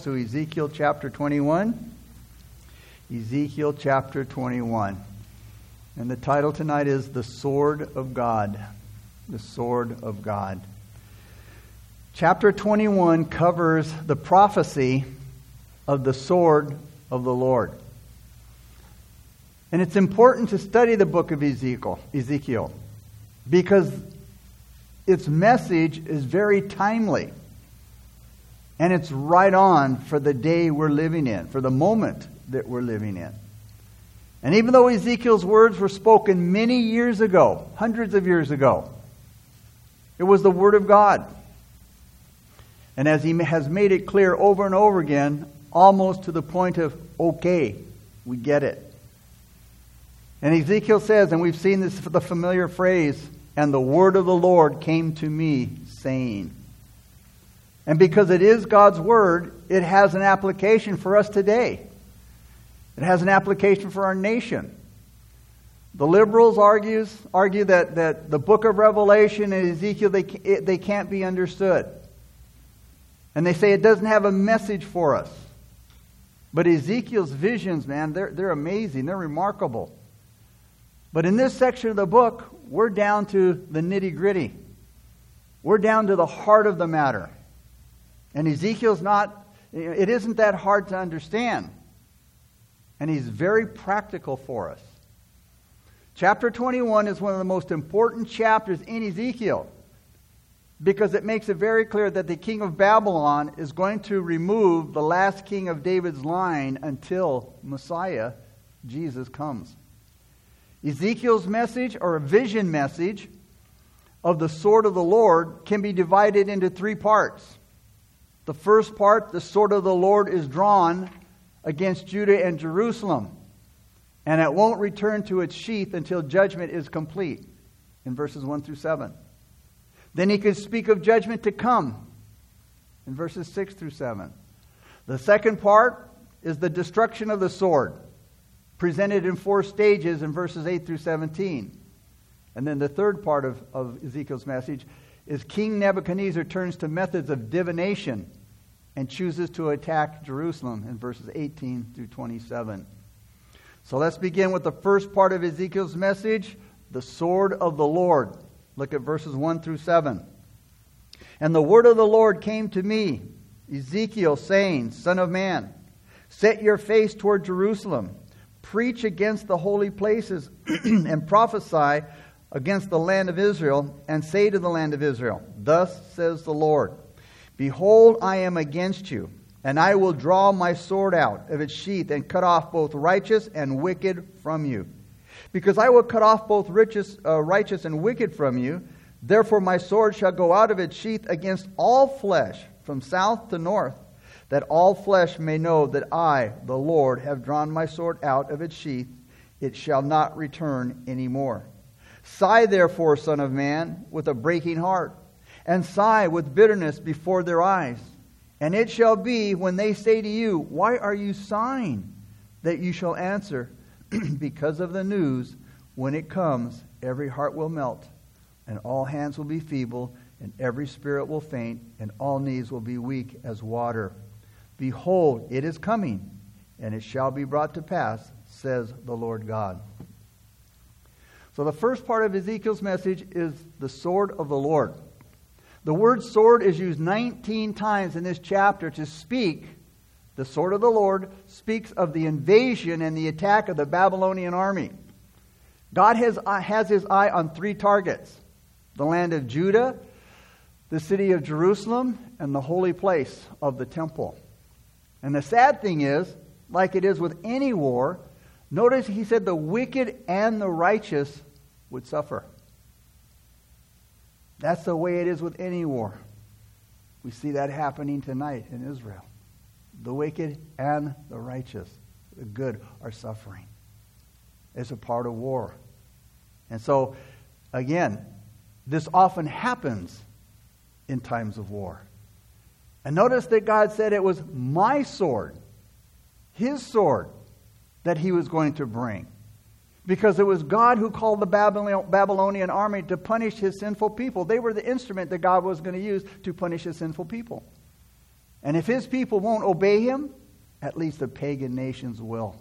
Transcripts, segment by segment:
to Ezekiel chapter 21. Ezekiel chapter 21. And the title tonight is The Sword of God. The Sword of God. Chapter 21 covers the prophecy of the sword of the Lord. And it's important to study the book of Ezekiel, Ezekiel because its message is very timely. And it's right on for the day we're living in, for the moment that we're living in. And even though Ezekiel's words were spoken many years ago, hundreds of years ago, it was the Word of God. And as he has made it clear over and over again, almost to the point of, okay, we get it. And Ezekiel says, and we've seen this the familiar phrase, and the word of the Lord came to me, saying. And because it is God's word, it has an application for us today. It has an application for our nation. The liberals argues, argue that, that the book of Revelation and Ezekiel, they, they can't be understood. And they say it doesn't have a message for us. But Ezekiel's visions, man, they're, they're amazing. They're remarkable. But in this section of the book, we're down to the nitty gritty. We're down to the heart of the matter. And Ezekiel's not, it isn't that hard to understand. And he's very practical for us. Chapter 21 is one of the most important chapters in Ezekiel because it makes it very clear that the king of Babylon is going to remove the last king of David's line until Messiah, Jesus, comes. Ezekiel's message, or a vision message, of the sword of the Lord can be divided into three parts. The first part, the sword of the Lord is drawn against Judah and Jerusalem, and it won't return to its sheath until judgment is complete, in verses 1 through 7. Then he could speak of judgment to come, in verses 6 through 7. The second part is the destruction of the sword, presented in four stages in verses 8 through 17. And then the third part of, of Ezekiel's message is King Nebuchadnezzar turns to methods of divination and chooses to attack Jerusalem in verses 18 through 27. So let's begin with the first part of Ezekiel's message the sword of the Lord. Look at verses 1 through 7. And the word of the Lord came to me, Ezekiel, saying, Son of man, set your face toward Jerusalem, preach against the holy places, and prophesy against the land of Israel, and say to the land of Israel, Thus says the Lord Behold, I am against you, and I will draw my sword out of its sheath and cut off both righteous and wicked from you. Because I will cut off both righteous, uh, righteous and wicked from you, therefore my sword shall go out of its sheath against all flesh, from south to north, that all flesh may know that I, the Lord, have drawn my sword out of its sheath. It shall not return any more. Sigh, therefore, Son of Man, with a breaking heart, and sigh with bitterness before their eyes. And it shall be when they say to you, Why are you sighing? that you shall answer, Because of the news, when it comes, every heart will melt, and all hands will be feeble, and every spirit will faint, and all knees will be weak as water. Behold, it is coming, and it shall be brought to pass, says the Lord God. So the first part of Ezekiel's message is the sword of the Lord. The word sword is used 19 times in this chapter to speak. The sword of the Lord speaks of the invasion and the attack of the Babylonian army. God has, uh, has his eye on three targets the land of Judah, the city of Jerusalem, and the holy place of the temple. And the sad thing is, like it is with any war, Notice he said the wicked and the righteous would suffer. That's the way it is with any war. We see that happening tonight in Israel. The wicked and the righteous, the good, are suffering. It's a part of war. And so, again, this often happens in times of war. And notice that God said it was my sword, his sword, that he was going to bring. Because it was God who called the Babylonian army to punish his sinful people. They were the instrument that God was going to use to punish his sinful people. And if his people won't obey him, at least the pagan nations will.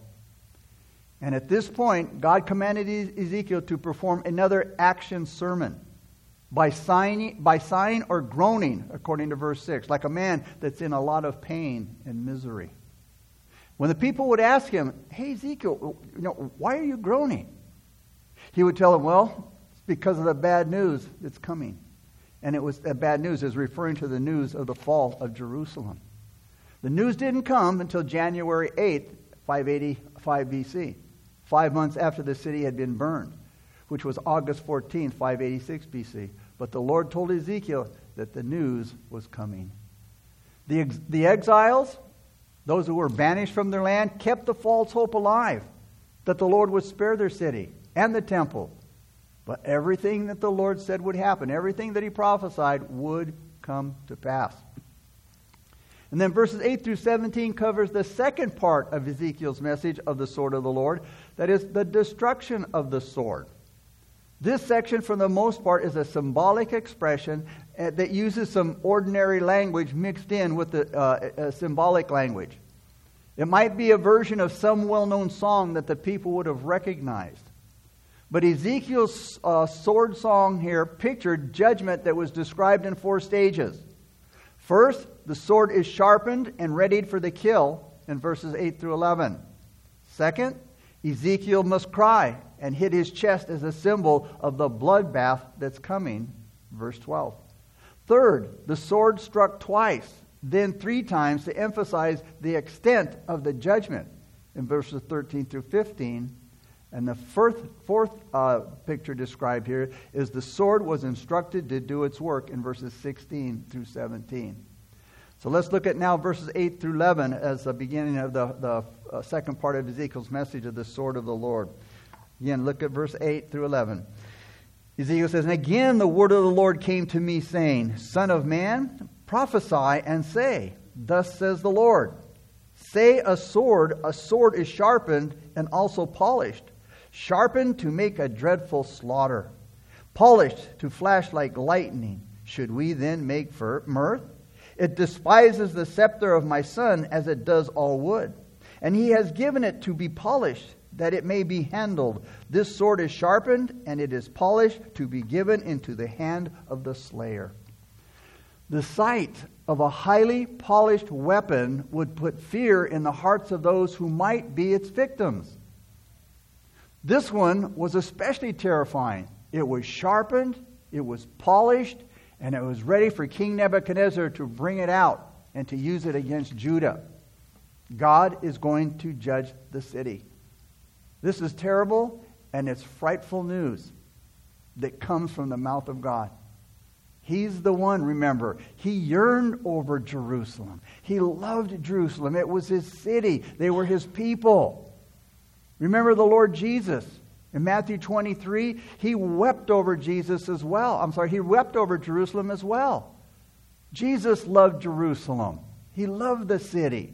And at this point, God commanded Ezekiel to perform another action sermon by sighing, by sighing or groaning, according to verse 6, like a man that's in a lot of pain and misery. When the people would ask him, Hey, Ezekiel, you know, why are you groaning? He would tell them, Well, it's because of the bad news that's coming. And it was that bad news is referring to the news of the fall of Jerusalem. The news didn't come until January 8th, 585 BC five months after the city had been burned, which was August 14th, 586 BC. But the Lord told Ezekiel that the news was coming. The, ex- the exiles, those who were banished from their land, kept the false hope alive that the Lord would spare their city and the temple. But everything that the Lord said would happen, everything that he prophesied, would come to pass. And then verses 8 through 17 covers the second part of Ezekiel's message of the sword of the Lord, that is, the destruction of the sword. This section, for the most part, is a symbolic expression uh, that uses some ordinary language mixed in with the uh, symbolic language. It might be a version of some well known song that the people would have recognized. But Ezekiel's uh, sword song here pictured judgment that was described in four stages. First, the sword is sharpened and readied for the kill in verses 8 through 11. Second, Ezekiel must cry and hit his chest as a symbol of the bloodbath that's coming, verse 12. Third, the sword struck twice, then three times to emphasize the extent of the judgment in verses 13 through 15. And the fourth, fourth uh, picture described here is the sword was instructed to do its work in verses 16 through 17. So let's look at now verses 8 through 11 as the beginning of the, the uh, second part of Ezekiel's message of the sword of the Lord. Again, look at verse 8 through 11. Ezekiel says, And again the word of the Lord came to me, saying, Son of man, prophesy and say, Thus says the Lord. Say a sword, a sword is sharpened and also polished sharpened to make a dreadful slaughter, polished to flash like lightning. Should we then make for mirth? It despises the scepter of my son as it does all wood. And he has given it to be polished, that it may be handled. This sword is sharpened, and it is polished to be given into the hand of the slayer. The sight of a highly polished weapon would put fear in the hearts of those who might be its victims. This one was especially terrifying. It was sharpened, it was polished, and it was ready for King Nebuchadnezzar to bring it out and to use it against Judah. God is going to judge the city. This is terrible, and it's frightful news that comes from the mouth of God. He's the one, remember. He yearned over Jerusalem. He loved Jerusalem. It was his city, they were his people. Remember the Lord Jesus. In Matthew 23, he wept over Jesus as well. I'm sorry, he wept over Jerusalem as well. Jesus loved Jerusalem. He loved the city.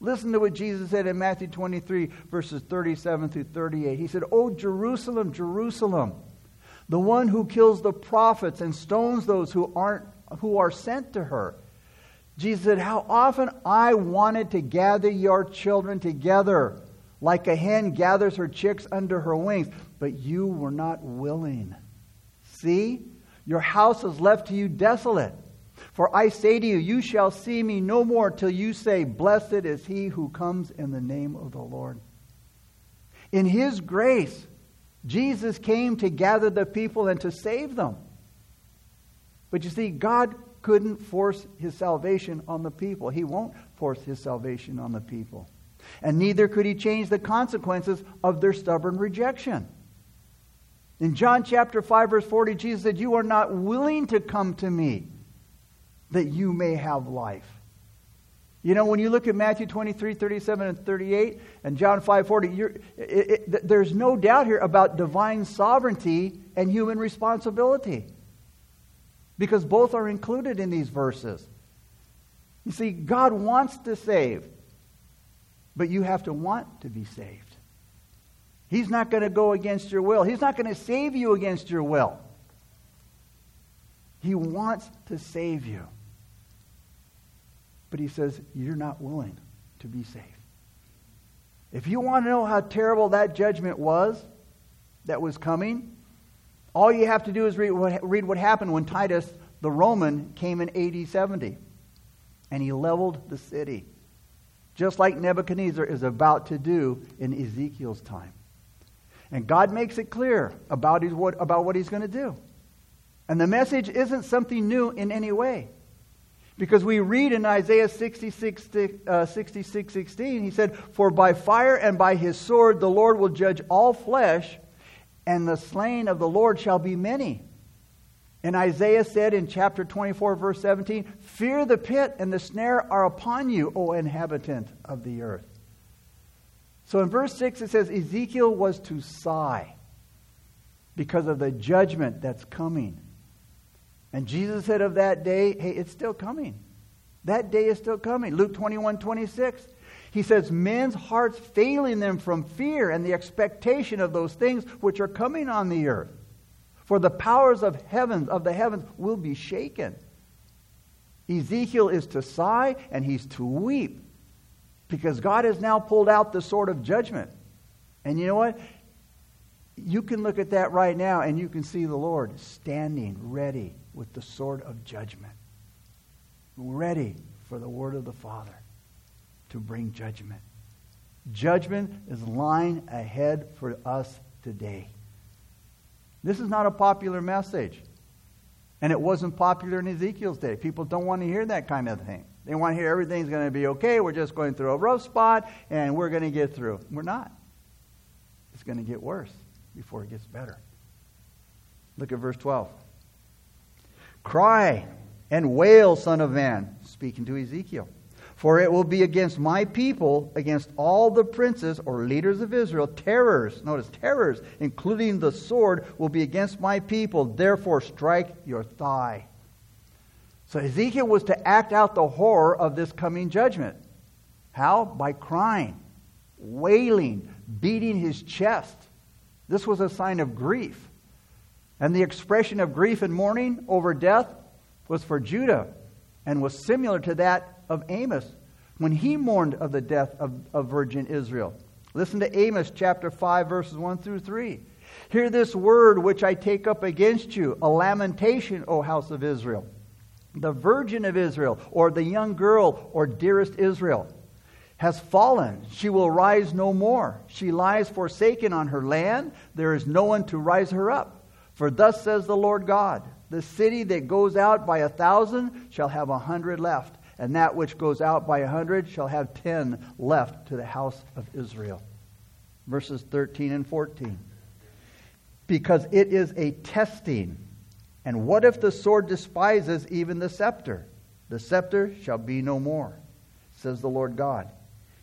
Listen to what Jesus said in Matthew 23, verses 37 through 38. He said, Oh, Jerusalem, Jerusalem, the one who kills the prophets and stones those who, aren't, who are sent to her. Jesus said, How often I wanted to gather your children together like a hen gathers her chicks under her wings, but you were not willing. See, your house is left to you desolate. For I say to you, you shall see me no more till you say, Blessed is he who comes in the name of the Lord. In his grace, Jesus came to gather the people and to save them. But you see, God couldn't force his salvation on the people. He won't force his salvation on the people and neither could he change the consequences of their stubborn rejection. In John chapter 5 verse 40 Jesus said, "You are not willing to come to me that you may have life." You know, when you look at Matthew 23, 37, and 38, and John 5, 40, it, it, there's no doubt here about divine sovereignty and human responsibility. Because both are included in these verses. You see, God wants to save. But you have to want to be saved. He's not going to go against your will. He's not going to save you against your will. He wants to save you. But he says, You're not willing to be saved. If you want to know how terrible that judgment was that was coming, all you have to do is read what, read what happened when Titus, the Roman, came in AD 70. And he leveled the city, just like Nebuchadnezzar is about to do in Ezekiel's time. And God makes it clear about, his, what, about what he's going to do. And the message isn't something new in any way. Because we read in Isaiah 66, uh, 66 16, he said, For by fire and by his sword the Lord will judge all flesh, and the slain of the Lord shall be many. And Isaiah said in chapter 24, verse 17, Fear the pit and the snare are upon you, O inhabitant of the earth. So in verse 6, it says Ezekiel was to sigh because of the judgment that's coming. And Jesus said of that day, hey, it's still coming. That day is still coming. Luke 21 26. He says, men's hearts failing them from fear and the expectation of those things which are coming on the earth. For the powers of heavens, of the heavens, will be shaken. Ezekiel is to sigh and he's to weep because God has now pulled out the sword of judgment. And you know what? You can look at that right now and you can see the Lord standing ready with the sword of judgment, ready for the word of the Father to bring judgment. Judgment is lying ahead for us today. This is not a popular message. And it wasn't popular in Ezekiel's day. People don't want to hear that kind of thing. They want to hear everything's going to be okay. We're just going through a rough spot and we're going to get through. We're not. It's going to get worse before it gets better. Look at verse 12. Cry and wail, Son of Man, speaking to Ezekiel. For it will be against my people, against all the princes or leaders of Israel, terrors, notice terrors, including the sword, will be against my people. Therefore, strike your thigh. So Ezekiel was to act out the horror of this coming judgment. How? By crying, wailing, beating his chest. This was a sign of grief. And the expression of grief and mourning over death was for Judah and was similar to that of Amos when he mourned of the death of, of virgin Israel. Listen to Amos chapter 5, verses 1 through 3. Hear this word which I take up against you, a lamentation, O house of Israel the virgin of Israel, or the young girl, or dearest Israel, has fallen. She will rise no more. She lies forsaken on her land. There is no one to rise her up. For thus says the Lord God The city that goes out by a thousand shall have a hundred left, and that which goes out by a hundred shall have ten left to the house of Israel. Verses 13 and 14. Because it is a testing and what if the sword despises even the scepter? The scepter shall be no more, says the Lord God.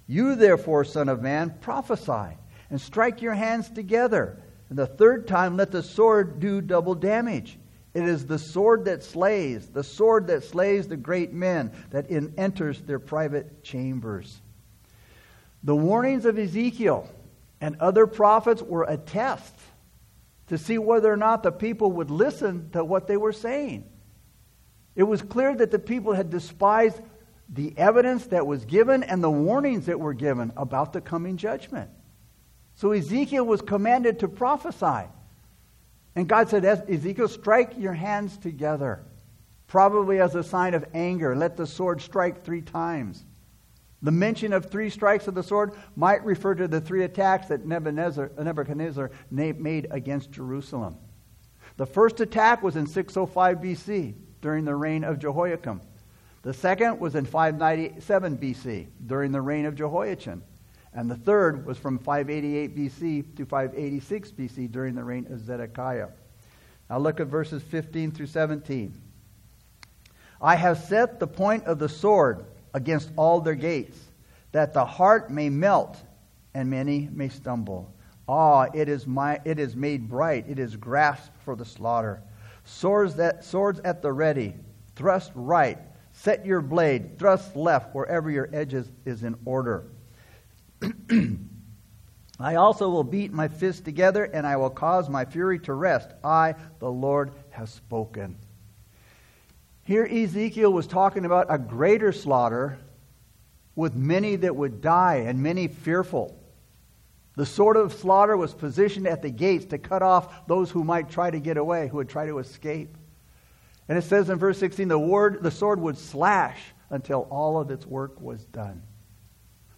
You, therefore, Son of Man, prophesy and strike your hands together. And the third time, let the sword do double damage. It is the sword that slays, the sword that slays the great men, that in, enters their private chambers. The warnings of Ezekiel and other prophets were a test to see whether or not the people would listen to what they were saying. It was clear that the people had despised the evidence that was given and the warnings that were given about the coming judgment. So Ezekiel was commanded to prophesy. And God said, Ezekiel, strike your hands together, probably as a sign of anger. Let the sword strike three times. The mention of three strikes of the sword might refer to the three attacks that Nebuchadnezzar, made against Jerusalem. The first attack was in 605 BC during the reign of Jehoiakim. The second was in 597 BC during the reign of Jehoiachin. And the third was from 588 BC to 586 BC during the reign of Zedekiah. Now look at verses 15 through 17. I have set the point of the sword against all their gates, that the heart may melt and many may stumble. Ah, it is, my, it is made bright, it is grasped for the slaughter. Swords, that, swords at the ready, thrust right, set your blade, thrust left, wherever your edges is in order. I also will beat my fists together, and I will cause my fury to rest. I, the Lord, have spoken. Here, Ezekiel was talking about a greater slaughter with many that would die and many fearful. The sword of slaughter was positioned at the gates to cut off those who might try to get away, who would try to escape. And it says in verse 16, the, word, the sword would slash until all of its work was done.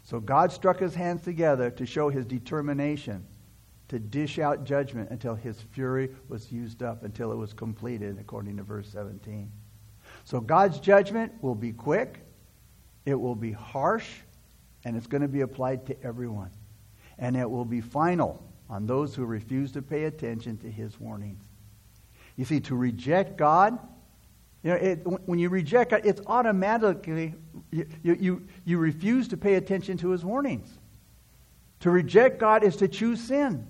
So God struck his hands together to show his determination to dish out judgment until his fury was used up, until it was completed, according to verse 17. So God's judgment will be quick, it will be harsh, and it's going to be applied to everyone. And it will be final on those who refuse to pay attention to his warnings. You see, to reject God, you know, it, when you reject God, it's automatically, you, you, you refuse to pay attention to his warnings. To reject God is to choose sin.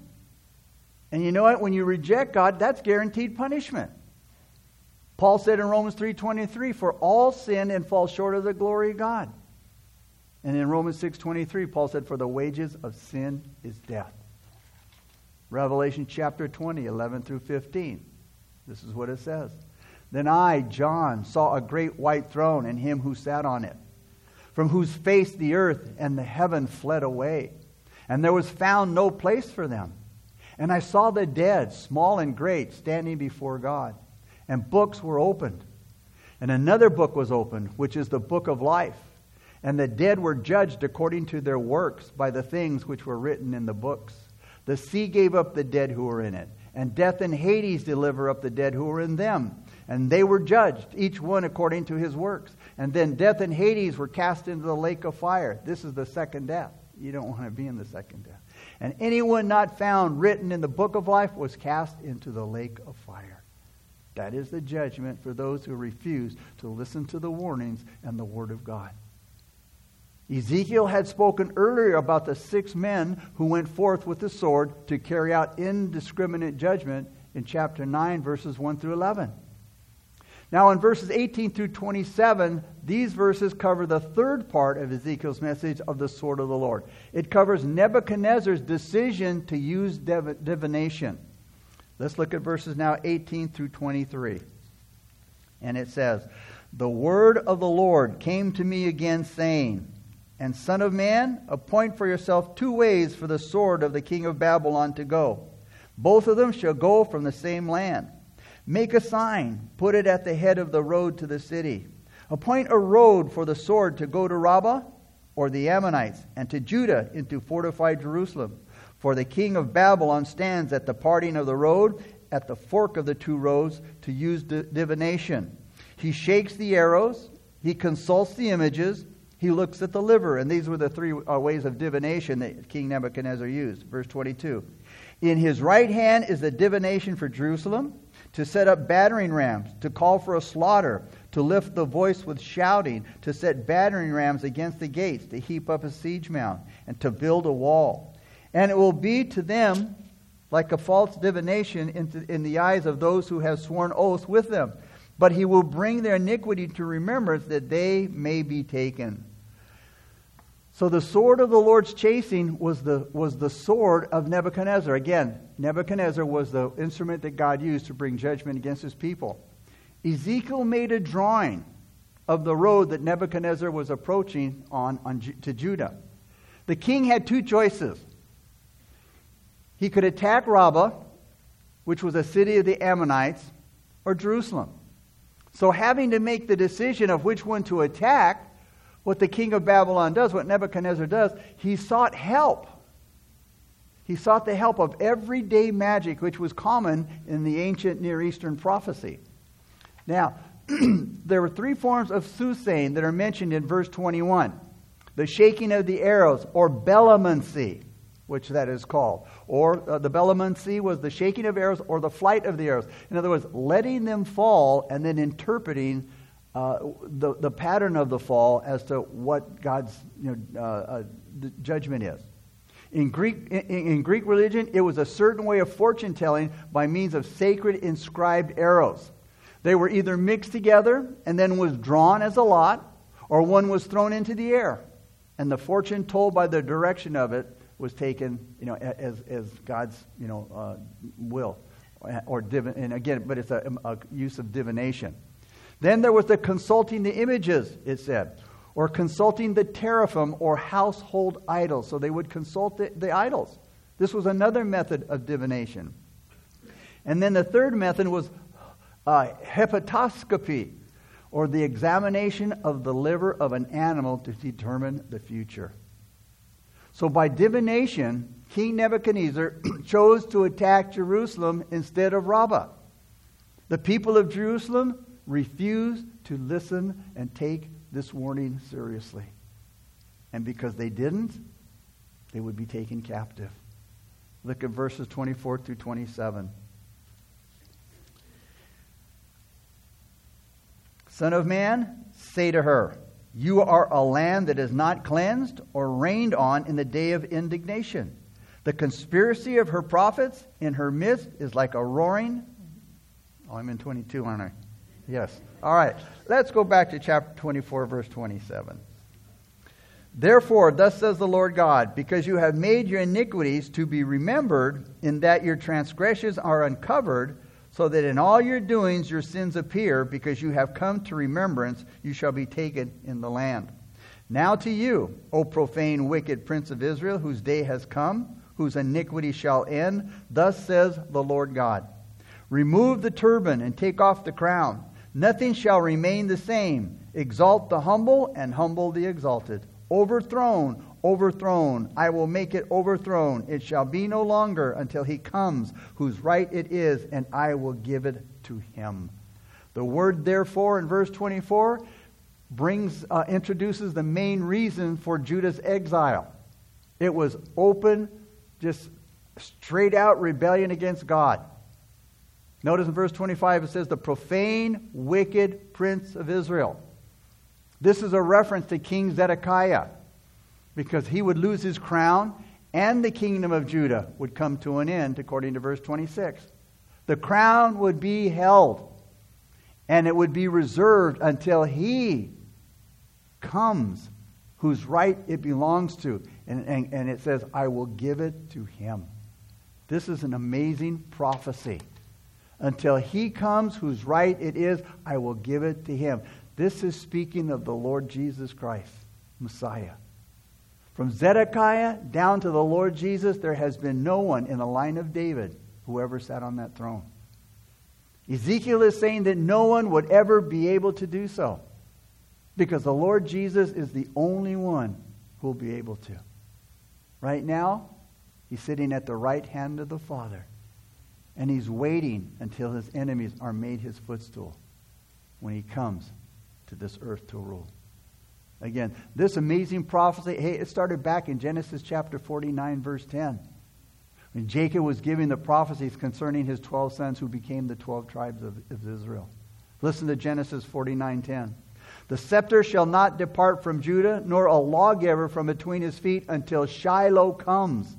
And you know what? When you reject God, that's guaranteed punishment. Paul said in Romans 3:23, "For all sin and fall short of the glory of God." And in Romans 6:23, Paul said, "For the wages of sin is death." Revelation chapter 20, 11 through 15. This is what it says. Then I, John, saw a great white throne and him who sat on it, from whose face the earth and the heaven fled away, and there was found no place for them. And I saw the dead, small and great, standing before God and books were opened. And another book was opened, which is the book of life. And the dead were judged according to their works by the things which were written in the books. The sea gave up the dead who were in it, and death and Hades deliver up the dead who were in them. And they were judged, each one according to his works. And then death and Hades were cast into the lake of fire. This is the second death. You don't want to be in the second death. And anyone not found written in the book of life was cast into the lake of fire. That is the judgment for those who refuse to listen to the warnings and the Word of God. Ezekiel had spoken earlier about the six men who went forth with the sword to carry out indiscriminate judgment in chapter 9, verses 1 through 11. Now, in verses 18 through 27, these verses cover the third part of Ezekiel's message of the sword of the Lord. It covers Nebuchadnezzar's decision to use div- divination. Let's look at verses now 18 through 23. And it says, The word of the Lord came to me again, saying, And son of man, appoint for yourself two ways for the sword of the king of Babylon to go. Both of them shall go from the same land. Make a sign, put it at the head of the road to the city. Appoint a road for the sword to go to Rabbah or the Ammonites, and to Judah into fortified Jerusalem. For the king of Babylon stands at the parting of the road, at the fork of the two roads, to use divination. He shakes the arrows, he consults the images, he looks at the liver. And these were the three uh, ways of divination that King Nebuchadnezzar used. Verse 22. In his right hand is the divination for Jerusalem, to set up battering rams, to call for a slaughter, to lift the voice with shouting, to set battering rams against the gates, to heap up a siege mound, and to build a wall. And it will be to them like a false divination in the eyes of those who have sworn oaths with them. But he will bring their iniquity to remembrance that they may be taken. So the sword of the Lord's chasing was the, was the sword of Nebuchadnezzar. Again, Nebuchadnezzar was the instrument that God used to bring judgment against his people. Ezekiel made a drawing of the road that Nebuchadnezzar was approaching on, on to Judah. The king had two choices. He could attack Rabbah, which was a city of the Ammonites, or Jerusalem. So, having to make the decision of which one to attack, what the king of Babylon does, what Nebuchadnezzar does, he sought help. He sought the help of everyday magic, which was common in the ancient Near Eastern prophecy. Now, there were three forms of soothsaying that are mentioned in verse 21 the shaking of the arrows, or belomancy which that is called. Or uh, the belomancy was the shaking of arrows or the flight of the arrows. In other words, letting them fall and then interpreting uh, the, the pattern of the fall as to what God's you know, uh, uh judgment is. In Greek, in, in Greek religion, it was a certain way of fortune telling by means of sacred inscribed arrows. They were either mixed together and then was drawn as a lot, or one was thrown into the air. And the fortune told by the direction of it was taken, you know, as, as God's, you know, uh, will. Or div- and again, but it's a, a use of divination. Then there was the consulting the images, it said, or consulting the teraphim or household idols. So they would consult the, the idols. This was another method of divination. And then the third method was uh, hepatoscopy, or the examination of the liver of an animal to determine the future. So by divination, King Nebuchadnezzar chose to attack Jerusalem instead of Rabbah. The people of Jerusalem refused to listen and take this warning seriously. And because they didn't, they would be taken captive. Look at verses 24 through 27. Son of man, say to her, You are a land that is not cleansed or rained on in the day of indignation. The conspiracy of her prophets in her midst is like a roaring. Oh, I'm in 22, aren't I? Yes. All right. Let's go back to chapter 24, verse 27. Therefore, thus says the Lord God, because you have made your iniquities to be remembered, in that your transgressions are uncovered, so that in all your doings your sins appear, because you have come to remembrance, you shall be taken in the land. Now to you, O profane, wicked prince of Israel, whose day has come, whose iniquity shall end, thus says the Lord God Remove the turban and take off the crown. Nothing shall remain the same. Exalt the humble and humble the exalted. Overthrown, overthrown. I will make it overthrown. It shall be no longer until he comes, whose right it is, and I will give it to him. The word therefore in verse 24 brings uh, introduces the main reason for Judah's exile. It was open, just straight out rebellion against God. Notice in verse 25 it says, the profane, wicked prince of Israel. This is a reference to King Zedekiah because he would lose his crown and the kingdom of Judah would come to an end, according to verse 26. The crown would be held and it would be reserved until he comes whose right it belongs to. And, and, and it says, I will give it to him. This is an amazing prophecy. Until he comes whose right it is, I will give it to him. This is speaking of the Lord Jesus Christ, Messiah. From Zedekiah down to the Lord Jesus, there has been no one in the line of David who ever sat on that throne. Ezekiel is saying that no one would ever be able to do so because the Lord Jesus is the only one who will be able to. Right now, he's sitting at the right hand of the Father, and he's waiting until his enemies are made his footstool when he comes to this earth to rule. Again, this amazing prophecy, hey, it started back in Genesis chapter 49, verse 10. When Jacob was giving the prophecies concerning his 12 sons who became the 12 tribes of, of Israel. Listen to Genesis 49, 10. The scepter shall not depart from Judah, nor a lawgiver from between his feet until Shiloh comes.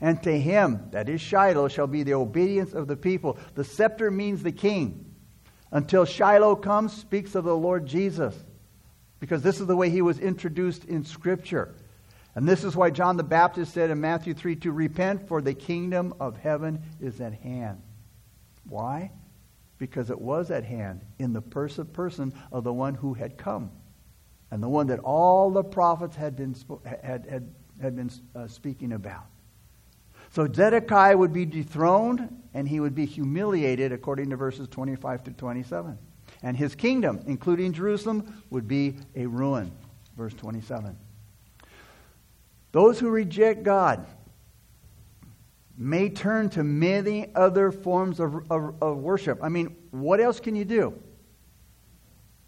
And to him, that is Shiloh, shall be the obedience of the people. The scepter means the king. Until Shiloh comes, speaks of the Lord Jesus because this is the way he was introduced in Scripture. And this is why John the Baptist said in Matthew 3 to repent, for the kingdom of heaven is at hand. Why? Because it was at hand in the person, of the one who had come, and the one that all the prophets had been, had, had, had been uh, speaking about. So Zedekiah would be dethroned, and he would be humiliated, according to verses 25 to 27 and his kingdom, including Jerusalem, would be a ruin. Verse 27. Those who reject God may turn to many other forms of, of, of, worship. I mean, what else can you do?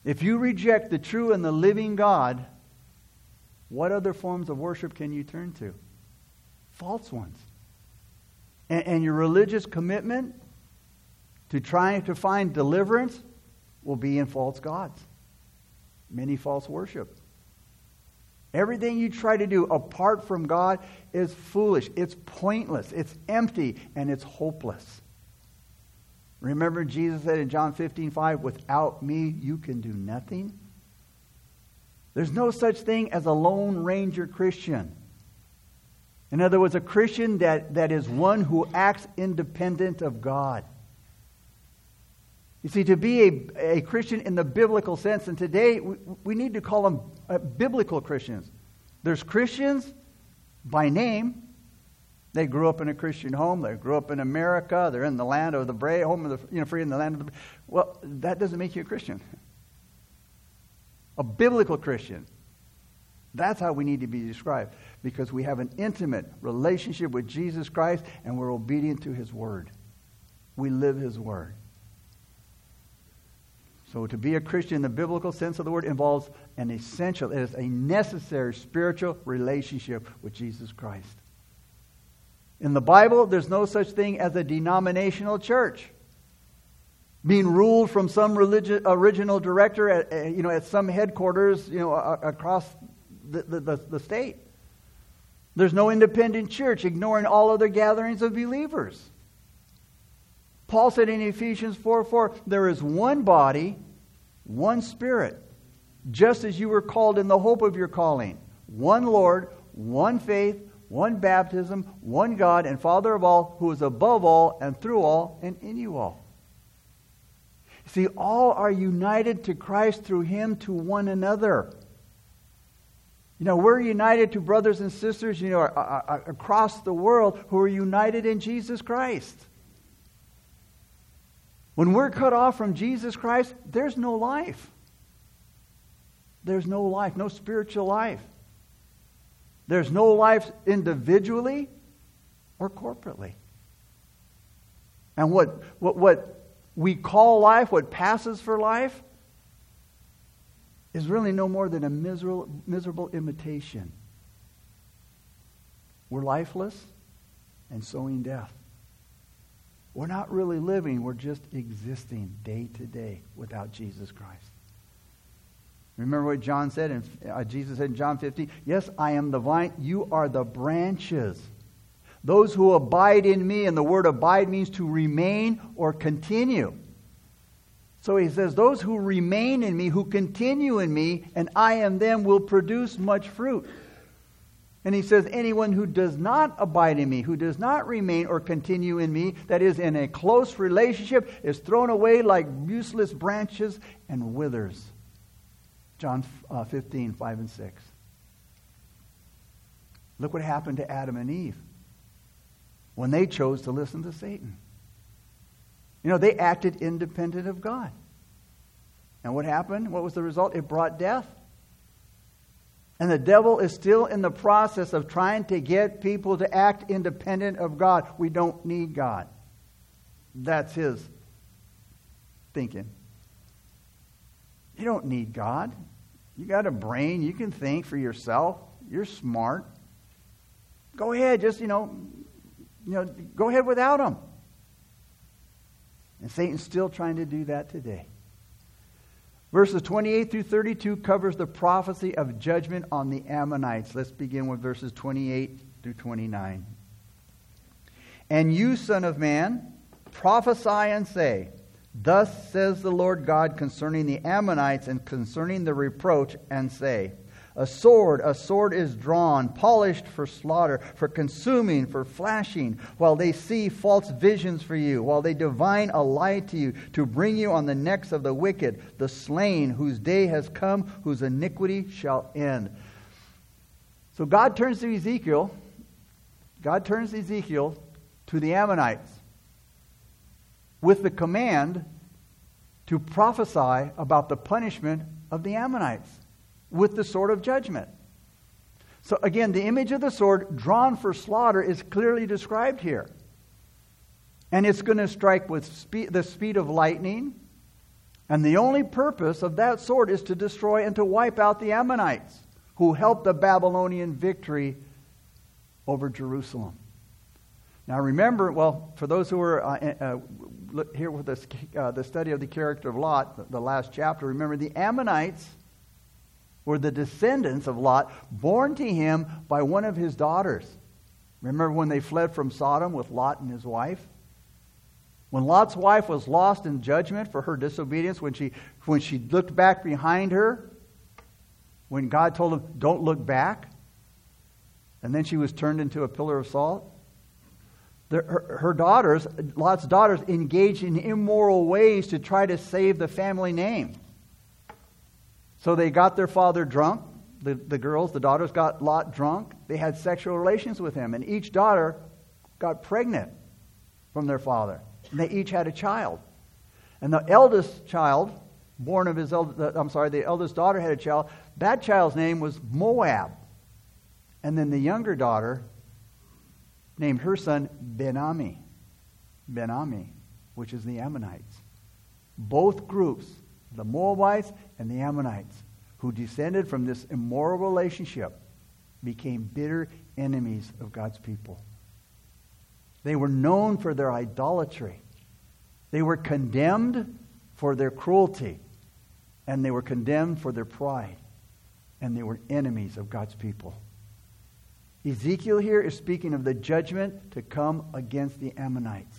If you reject the true and the living God, what other forms of worship can you turn to? False ones. And, and your religious commitment to trying to find deliverance will be in false gods, many false worship. Everything you try to do apart from God is foolish, it's pointless, it's empty, and it's hopeless. Remember, Jesus said in John 15 5, without me, you can do nothing. There's no such thing as a Lone Ranger Christian. In other words, a Christian that, that is one who acts independent of God. You see, to be a, a Christian in the biblical sense, and today we, we need to call them uh, biblical Christians. There's Christians by name. They grew up in a Christian home. They grew up in America. They're in the land of the brave, home of the, you know, free in the land of the. Well, that doesn't make you a Christian. A biblical Christian. That's how we need to be described because we have an intimate relationship with Jesus Christ and we're obedient to his word. We live his word. So to be a Christian in the biblical sense of the word involves an essential, it is a necessary spiritual relationship with Jesus Christ. In the Bible, there's no such thing as a denominational church. Being ruled from some religious, original director at, you know, at some headquarters you know, across the, the, the state. There's no independent church, ignoring all other gatherings of believers. Paul said in Ephesians 4 4, there is one body, one spirit, just as you were called in the hope of your calling. One Lord, one faith, one baptism, one God and Father of all, who is above all and through all and in you all. See, all are united to Christ through him to one another. You know, we're united to brothers and sisters, you know, across the world who are united in Jesus Christ. When we're cut off from Jesus Christ, there's no life. There's no life, no spiritual life. There's no life individually or corporately. And what, what, what we call life, what passes for life, is really no more than a miserable, miserable imitation. We're lifeless and sowing death. We're not really living, we're just existing day to day without Jesus Christ. Remember what John said, and uh, Jesus said in John 15, Yes, I am the vine, you are the branches. Those who abide in me, and the word abide means to remain or continue. So he says, Those who remain in me, who continue in me, and I am them, will produce much fruit. And he says, Anyone who does not abide in me, who does not remain or continue in me, that is in a close relationship, is thrown away like useless branches and withers. John uh, 15, 5 and 6. Look what happened to Adam and Eve when they chose to listen to Satan. You know, they acted independent of God. And what happened? What was the result? It brought death. And the devil is still in the process of trying to get people to act independent of God. We don't need God. That's his thinking. You don't need God. You got a brain. You can think for yourself. You're smart. Go ahead. Just, you know, you know, go ahead without him. And Satan's still trying to do that today. Verses 28 through 32 covers the prophecy of judgment on the Ammonites. Let's begin with verses 28 through 29. And you, Son of Man, prophesy and say, Thus says the Lord God concerning the Ammonites and concerning the reproach, and say, a sword, a sword is drawn, polished for slaughter, for consuming, for flashing, while they see false visions for you, while they divine a lie to you, to bring you on the necks of the wicked, the slain, whose day has come, whose iniquity shall end. So God turns to Ezekiel, God turns to Ezekiel to the Ammonites with the command to prophesy about the punishment of the Ammonites with the sword of judgment. So, again, the image of the sword drawn for slaughter is clearly described here. And it's going to strike with the speed of lightning. And the only purpose of that sword is to destroy and to wipe out the Ammonites who helped the Babylonian victory over Jerusalem. Now, remember, well, for those who are uh, uh, here with us, uh, the study of the character of Lot, the last chapter, remember the Ammonites were the descendants of Lot, born to him by one of his daughters. Remember when they fled from Sodom with Lot and his wife? When Lot's wife was lost in judgment for her disobedience, when she, when she looked back behind her, when God told him, Don't look back, and then she was turned into a pillar of salt. her, her daughters, Lot's daughters, engaged in immoral ways to try to save the family name. So they got their father drunk. The, the girls, the daughters, got Lot drunk. They had sexual relations with him, and each daughter got pregnant from their father. And they each had a child. And the eldest child, born of his eldest, I'm sorry, the eldest daughter had a child. That child's name was Moab. And then the younger daughter named her son Ben-Ammi. Ben-Ammi, which is the Ammonites. Both groups, the Moabites and the Ammonites, who descended from this immoral relationship, became bitter enemies of God's people. They were known for their idolatry. They were condemned for their cruelty. And they were condemned for their pride. And they were enemies of God's people. Ezekiel here is speaking of the judgment to come against the Ammonites.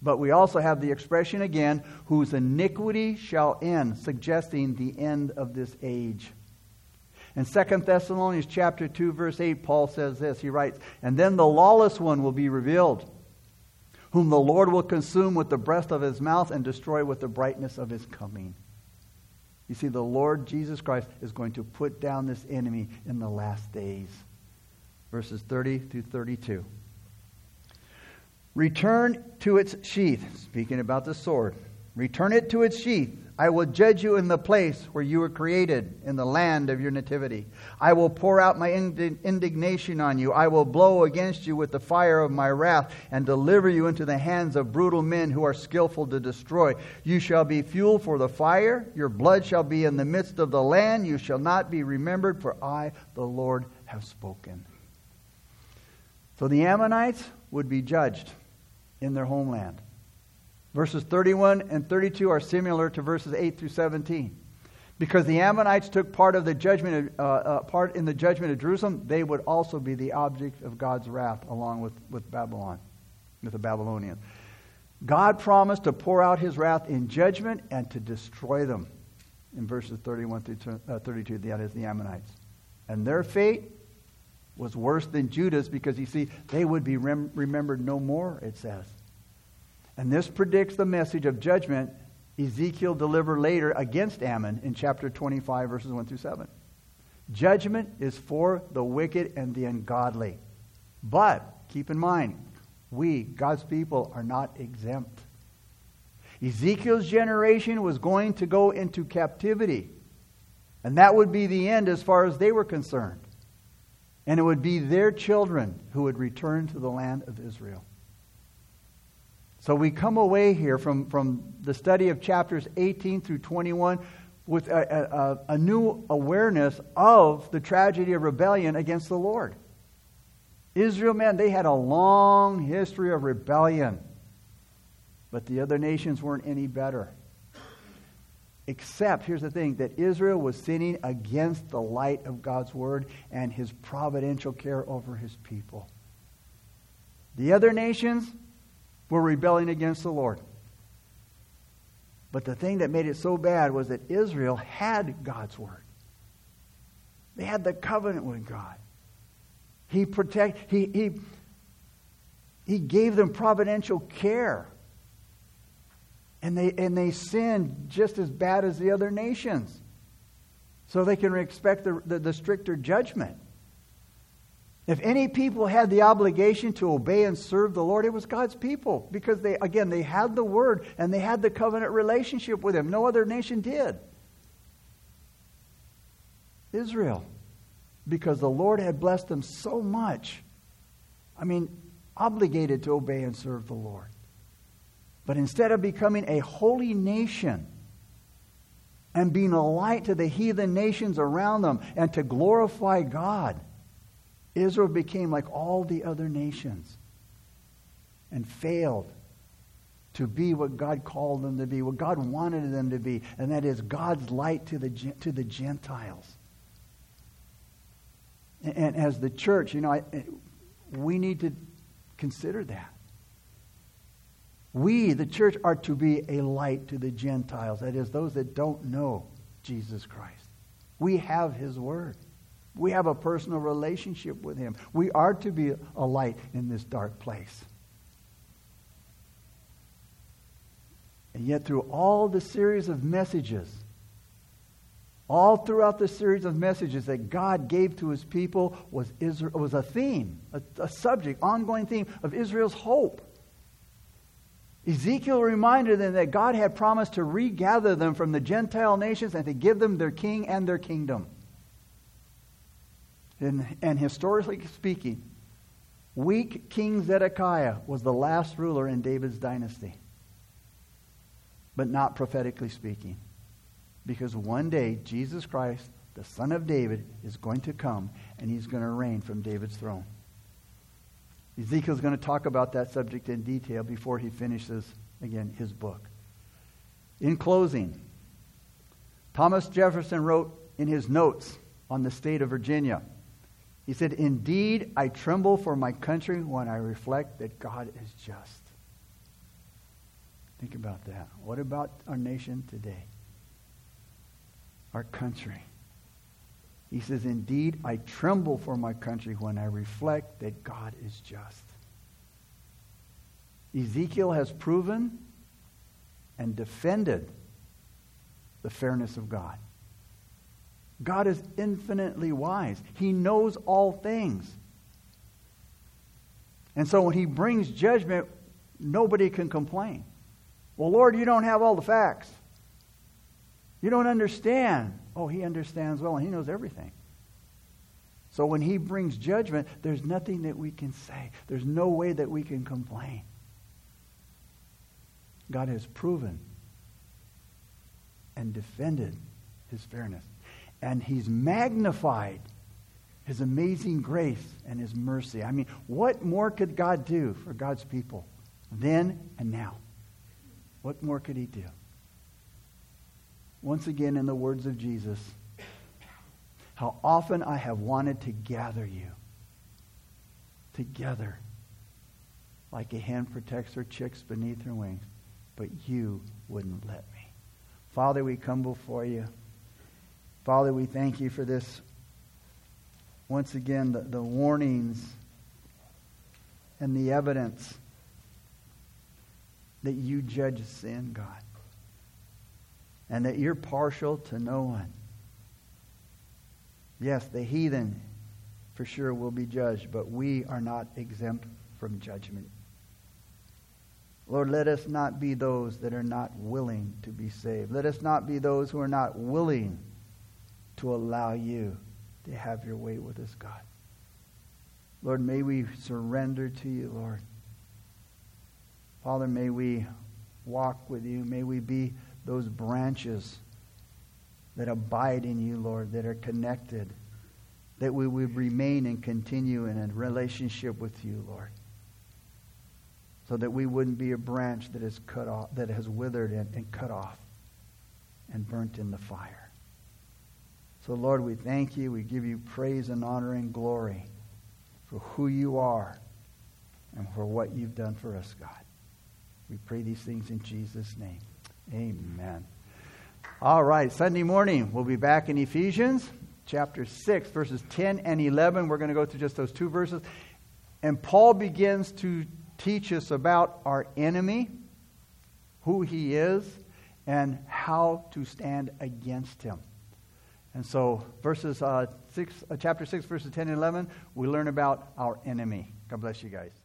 But we also have the expression again, whose iniquity shall end, suggesting the end of this age. In 2 Thessalonians chapter 2 verse 8 Paul says this. He writes, "And then the lawless one will be revealed, whom the Lord will consume with the breath of his mouth and destroy with the brightness of his coming." You see the Lord Jesus Christ is going to put down this enemy in the last days. Verses 30 through 32. Return to its sheath, speaking about the sword. Return it to its sheath I will judge you in the place where you were created, in the land of your nativity. I will pour out my indignation on you. I will blow against you with the fire of my wrath and deliver you into the hands of brutal men who are skillful to destroy. You shall be fuel for the fire. Your blood shall be in the midst of the land. You shall not be remembered, for I, the Lord, have spoken. So the Ammonites would be judged in their homeland. Verses 31 and 32 are similar to verses 8 through 17. Because the Ammonites took part of the judgment, uh, uh, part in the judgment of Jerusalem, they would also be the object of God's wrath, along with, with Babylon, with the Babylonians. God promised to pour out His wrath in judgment and to destroy them. In verses 31 through uh, 32, that is the Ammonites, and their fate was worse than Judah's because you see they would be rem- remembered no more. It says. And this predicts the message of judgment Ezekiel delivered later against Ammon in chapter 25, verses 1 through 7. Judgment is for the wicked and the ungodly. But keep in mind, we, God's people, are not exempt. Ezekiel's generation was going to go into captivity. And that would be the end as far as they were concerned. And it would be their children who would return to the land of Israel. So we come away here from, from the study of chapters 18 through 21 with a, a, a, new awareness of the tragedy of rebellion against the Lord. Israel, man, they had a long history of rebellion, but the other nations weren't any better. Except, here's the thing, that Israel was sinning against the light of God's word and his providential care over his people. The other nations, were rebelling against the Lord. But the thing that made it so bad was that Israel had God's word. They had the covenant with God. He protect he he he gave them providential care. And they and they sinned just as bad as the other nations. So they can expect the, the, the stricter judgment. If any people had the obligation to obey and serve the Lord, it was God's people. Because they, again, they had the word and they had the covenant relationship with Him. No other nation did. Israel. Because the Lord had blessed them so much. I mean, obligated to obey and serve the Lord. But instead of becoming a holy nation and being a light to the heathen nations around them and to glorify God, Israel became like all the other nations and failed to be what God called them to be, what God wanted them to be, and that is God's light to the, to the Gentiles. And, and as the church, you know, I, we need to consider that. We, the church, are to be a light to the Gentiles, that is, those that don't know Jesus Christ. We have his word. We have a personal relationship with him. We are to be a light in this dark place. And yet, through all the series of messages, all throughout the series of messages that God gave to his people was, Israel, was a theme, a, a subject, ongoing theme of Israel's hope. Ezekiel reminded them that God had promised to regather them from the Gentile nations and to give them their king and their kingdom. And, and historically speaking, weak King Zedekiah was the last ruler in David's dynasty, but not prophetically speaking. Because one day, Jesus Christ, the Son of David, is going to come and he's going to reign from David's throne. Ezekiel's going to talk about that subject in detail before he finishes, again, his book. In closing, Thomas Jefferson wrote in his notes on the state of Virginia, he said, Indeed, I tremble for my country when I reflect that God is just. Think about that. What about our nation today? our country. He says, Indeed, I tremble for my country when I reflect that God is just. Ezekiel has proven and defended the fairness of God. God is infinitely wise. He knows all things. And so when he brings judgment, nobody can complain. Well, Lord, you don't have all the facts. You don't understand. Oh, he understands well and he knows everything. So when he brings judgment, there's nothing that we can say. There's no way that we can complain. God has proven and defended his fairness. And he's magnified his amazing grace and his mercy. I mean, what more could God do for God's people then and now? What more could he do? Once again in the words of Jesus, how often I have wanted to gather you together like a hen protects her chicks beneath her wings, but you wouldn't let me. Father, we come before you. Father, we thank you for this. Once again, the, the warnings and the evidence that you judge sin, God and that you're partial to no one. Yes, the heathen for sure will be judged, but we are not exempt from judgment. Lord, let us not be those that are not willing to be saved. Let us not be those who are not willing to allow you to have your way with us, God. Lord, may we surrender to you, Lord. Father, may we walk with you. May we be those branches that abide in you, Lord, that are connected, that we would remain and continue in a relationship with you, Lord. So that we wouldn't be a branch that is cut off, that has withered and, and cut off and burnt in the fire. So, Lord, we thank you. We give you praise and honor and glory for who you are and for what you've done for us, God. We pray these things in Jesus' name. Amen. All right, Sunday morning, we'll be back in Ephesians chapter 6, verses 10 and 11. We're going to go through just those two verses. And Paul begins to teach us about our enemy, who he is, and how to stand against him. And so, verses uh, six, uh, chapter 6, verses 10 and 11, we learn about our enemy. God bless you guys.